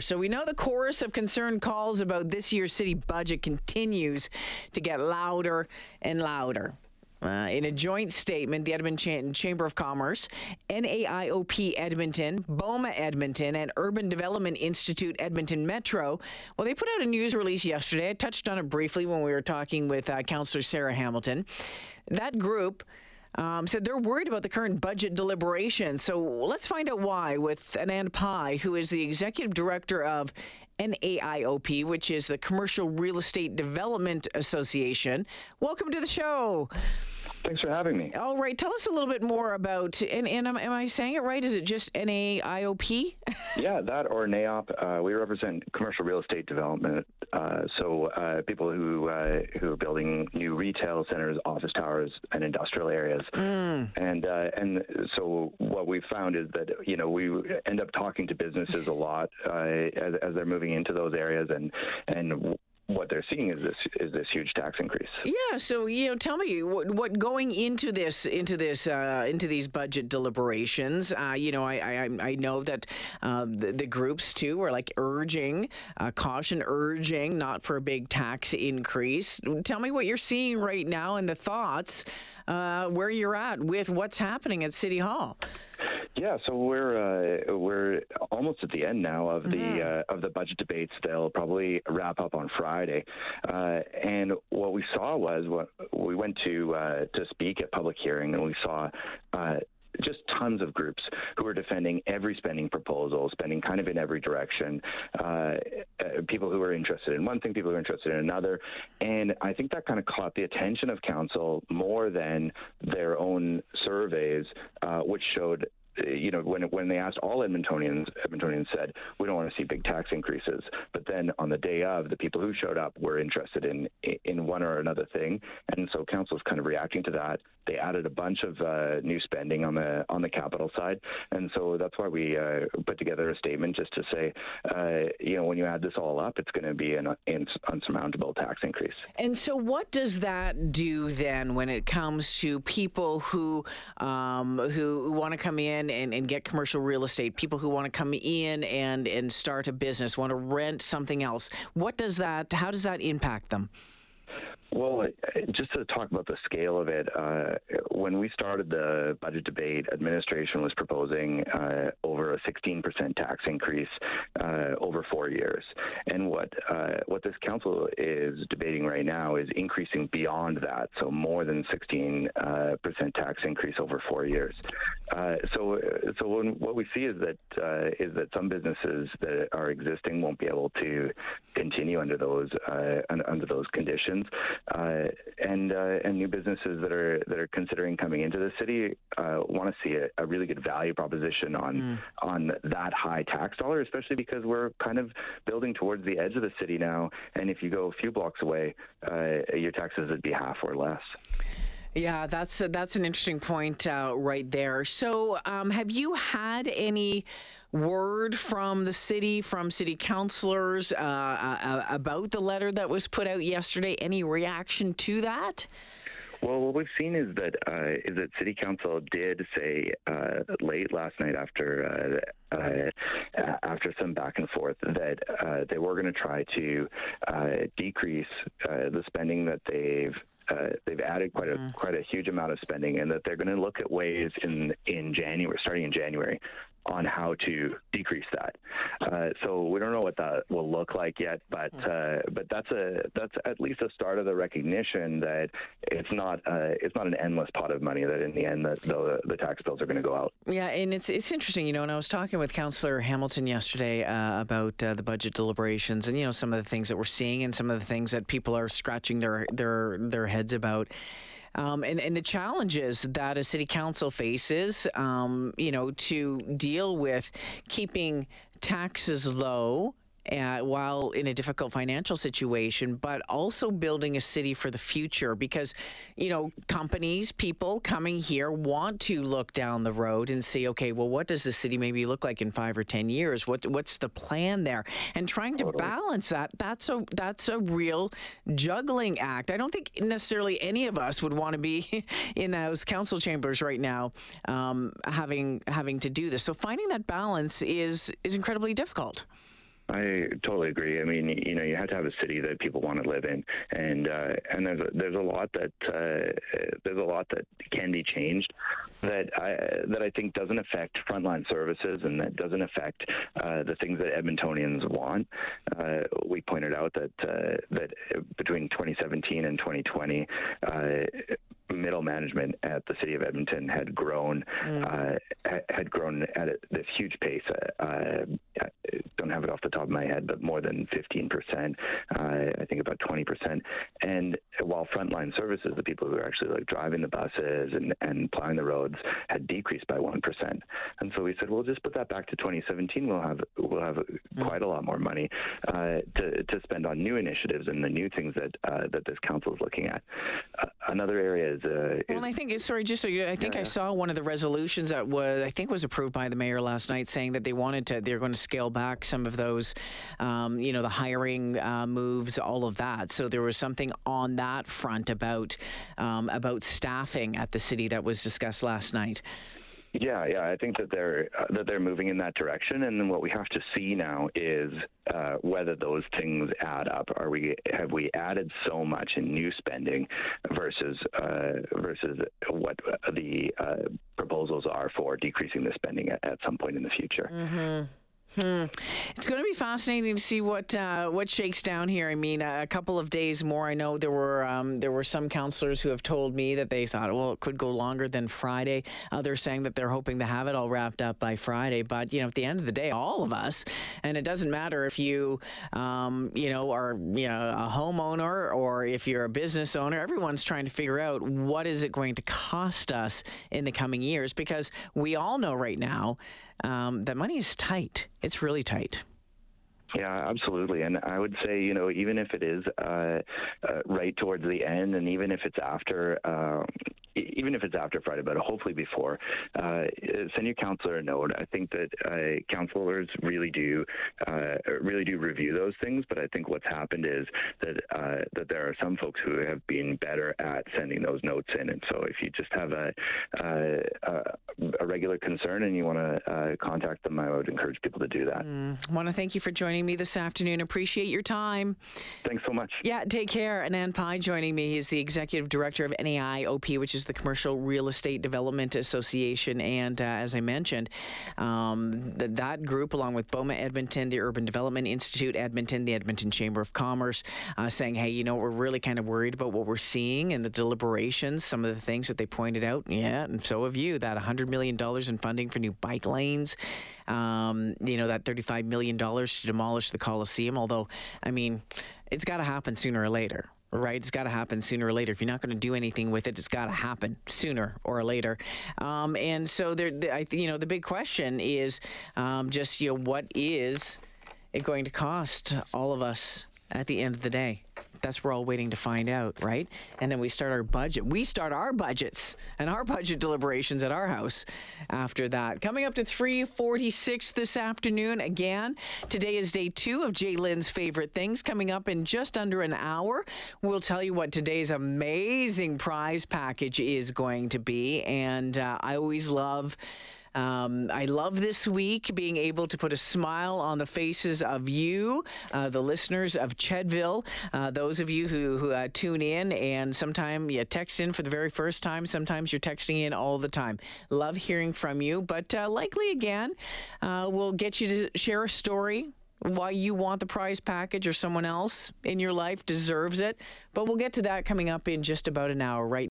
So we know the chorus of concerned calls about this year's city budget continues to get louder and louder. Uh, in a joint statement, the Edmonton Chamber of Commerce, NAIOP Edmonton, BOMA Edmonton, and Urban Development Institute Edmonton Metro, well, they put out a news release yesterday. I touched on it briefly when we were talking with uh, Councillor Sarah Hamilton. That group um, said they're worried about the current budget deliberations. So let's find out why with Anand Pai, who is the executive director of NAIOP, which is the Commercial Real Estate Development Association. Welcome to the show. Thanks for having me. All right, tell us a little bit more about, and, and am, am I saying it right? Is it just NAIOP? yeah, that or NAIOP. Uh, we represent commercial real estate development. Uh, so uh, people who uh, who are building new retail centers, office towers, and industrial areas. Mm. And uh, and so what we found is that you know we end up talking to businesses a lot uh, as, as they're moving into those areas, and and what they're seeing is this is this huge tax increase. Yeah. So you know, tell me what, what going into this into this uh, into these budget deliberations. Uh, you know, I I, I know that uh, the, the, groups too are like urging uh, caution, urging not for a big tax increase. Tell me what you're seeing right now and the thoughts uh, where you're at with what's happening at City Hall. Yeah, so we're uh, we're almost at the end now of mm-hmm. the uh, of the budget debates. They'll probably wrap up on Friday, uh, and what we saw was what we went to uh, to speak at public hearing, and we saw uh, just tons of groups who are defending every spending proposal, spending kind of in every direction. Uh, uh, people who are interested in one thing, people who are interested in another. And I think that kind of caught the attention of council more than their own surveys, uh, which showed Uh, you know, when when they asked all Edmontonians, Edmontonians said we don't want to see big tax increases. But then on the day of, the people who showed up were interested in in one or another thing, and so council's kind of reacting to that. They added a bunch of uh, new spending on the on the capital side, and so that's why we uh, put together a statement just to say, uh, you know, when you add this all up, it's going to be an unsurmountable tax increase. And so, what does that do then when it comes to people who um, who want to come in and, and get commercial real estate, people who want to come in and, and start a business, want to rent something else. What does that, how does that impact them? Well, just to talk about the scale of it, uh, when we started the budget debate, administration was proposing uh, over a 16% tax increase uh, over four years. And what uh, what this council is debating right now is increasing beyond that, so more than 16% uh, tax increase over four years. Uh, so, so when, what we see is that is that some businesses that are existing won't be able to continue under those under those conditions uh, and uh, and new businesses that are that are considering coming into the city uh, want to see a, a, really good value proposition on mm. on that high tax dollar, especially because we're kind of building towards the edge of the city now. And if you go a few blocks away, uh, your taxes would be half or less. Yeah, that's that's an interesting point uh, right there. So, um, have you had any? Word from the city, from city councilors uh, uh, about the letter that was put out yesterday? Any reaction to that? Well, what we've seen is that uh, is that City Council did say uh, late last night after uh, uh after some back and forth that uh, they were going to try to uh, decrease the spending that they've uh, they've added quite a mm. quite a huge amount of spending, and that they're going to look at ways in in January, starting in January, on how to decrease that. Uh, so we don't know what that will look like yet, but hmm. uh, but that's a that's at least a start of the recognition that it's not uh, it's not an endless pot of money. That in the end, that the, the tax bills are going to go out. Yeah, and it's it's interesting, you know. And I was talking with Councillor Hamilton yesterday uh, about uh, the budget deliberations, and you know some of the things that we're seeing, and some of the things that people are scratching their their their heads about um, and, and the challenges that a city council faces, um, you know, to deal with keeping taxes low uh, while in a difficult financial situation, but also building a city for the future because, you know, companies, people coming here want to look down the road and see, okay, well, what does the city maybe look like in five or ten years? What what's the plan there? And trying to balance that that's a that's a real juggling act. I don't think necessarily any of us would want to be in those council chambers right now, um, having having to do this. So finding that balance is is incredibly difficult. I totally agree. I mean, you know, you have to have a city that people want to live in, and uh, and there's a, there's a lot that uh, there's a lot that can be changed that I that I think doesn't affect frontline services and that doesn't affect uh, the things that Edmontonians want. Uh, we pointed out that uh, that between 2017 and 2020 middle management at the city of Edmonton had grown mm. uh, had grown at a, this huge pace. Uh, don't have it off the top of my head, but more than 15 percent. Uh, I think about 20 percent. And while frontline services, the people who are actually like driving the buses and and plowing the roads, had decreased by one percent. And so we said, well, just put that back to 2017. We'll have we'll have mm. quite a lot more money uh, to to spend on new initiatives and the new things that uh, that this council is looking at. another area is uh, well, I think sorry, just so you, I think yeah, I saw one of the resolutions that was I think was approved by the mayor last night, saying that they wanted to they're going to scale back some of those, um, you know, the hiring uh, moves, all of that. So there was something on that front about um, about staffing at the city that was discussed last night. Yeah, yeah, I think that they're uh, that they're moving in that direction, and then what we have to see now is uh, whether those things add up. Are we have we added so much in new spending versus uh, versus what the uh, proposals are for decreasing the spending at, at some point in the future? Mm-hmm. Hmm. It's going to be fascinating to see what uh, what shakes down here. I mean, a couple of days more. I know there were um, there were some councillors who have told me that they thought, well, it could go longer than Friday. Others saying that they're hoping to have it all wrapped up by Friday. But you know, at the end of the day, all of us, and it doesn't matter if you um, you know are you know a homeowner or if you're a business owner. Everyone's trying to figure out what is it going to cost us in the coming years because we all know right now um, that money is tight. It's really tight. Yeah, absolutely. And I would say, you know, even if it is uh, uh, right towards the end, and even if it's after, um, even if it's after Friday, but hopefully before, uh, send your councillor a note. I think that uh, councillors really do, uh, really do review those things. But I think what's happened is that uh, that there are some folks who have been better at sending those notes in. And so, if you just have a a, regular concern and you want to contact them, I would encourage people to do that. Mm. I want to thank you for joining me this afternoon. Appreciate your time. Thanks so much. Yeah, take care. Anand Pai joining me. He's the executive director of NAIOP, which is the Commercial Real Estate Development Association. And uh, as I mentioned, um, th- that group, along with BOMA Edmonton, the Urban Development Institute Edmonton, the Edmonton Chamber of Commerce, uh, saying, hey, you know, we're really kind of worried about what we're seeing in the deliberations, some of the things that they pointed out. Yeah, and so have you. That $100 million in funding for new bike lanes, um, you know, that $35 million to demolish demolish the Coliseum. Although, I mean, it's got to happen sooner or later right? It's got to happen sooner or later. If you're not going to do anything with it, it's got to happen sooner or later. Um, and so there, I, you know, the big question is um, just you know what is it going to cost all of us at the end of the day? That's we're all waiting to find out, right? And then we start our budget. We start our budgets and our budget deliberations at our house after that. Coming up to 346 this afternoon again. Today is day two of Jay Lynn's favorite things. Coming up in just under an hour, we'll tell you what today's amazing prize package is going to be. And uh, I always love um, I love this week being able to put a smile on the faces of you, uh, the listeners of Chedville, uh, those of you who, who uh, tune in and sometimes you text in for the very first time. Sometimes you're texting in all the time. Love hearing from you, but uh, likely again, uh, we'll get you to share a story why you want the prize package or someone else in your life deserves it. But we'll get to that coming up in just about an hour right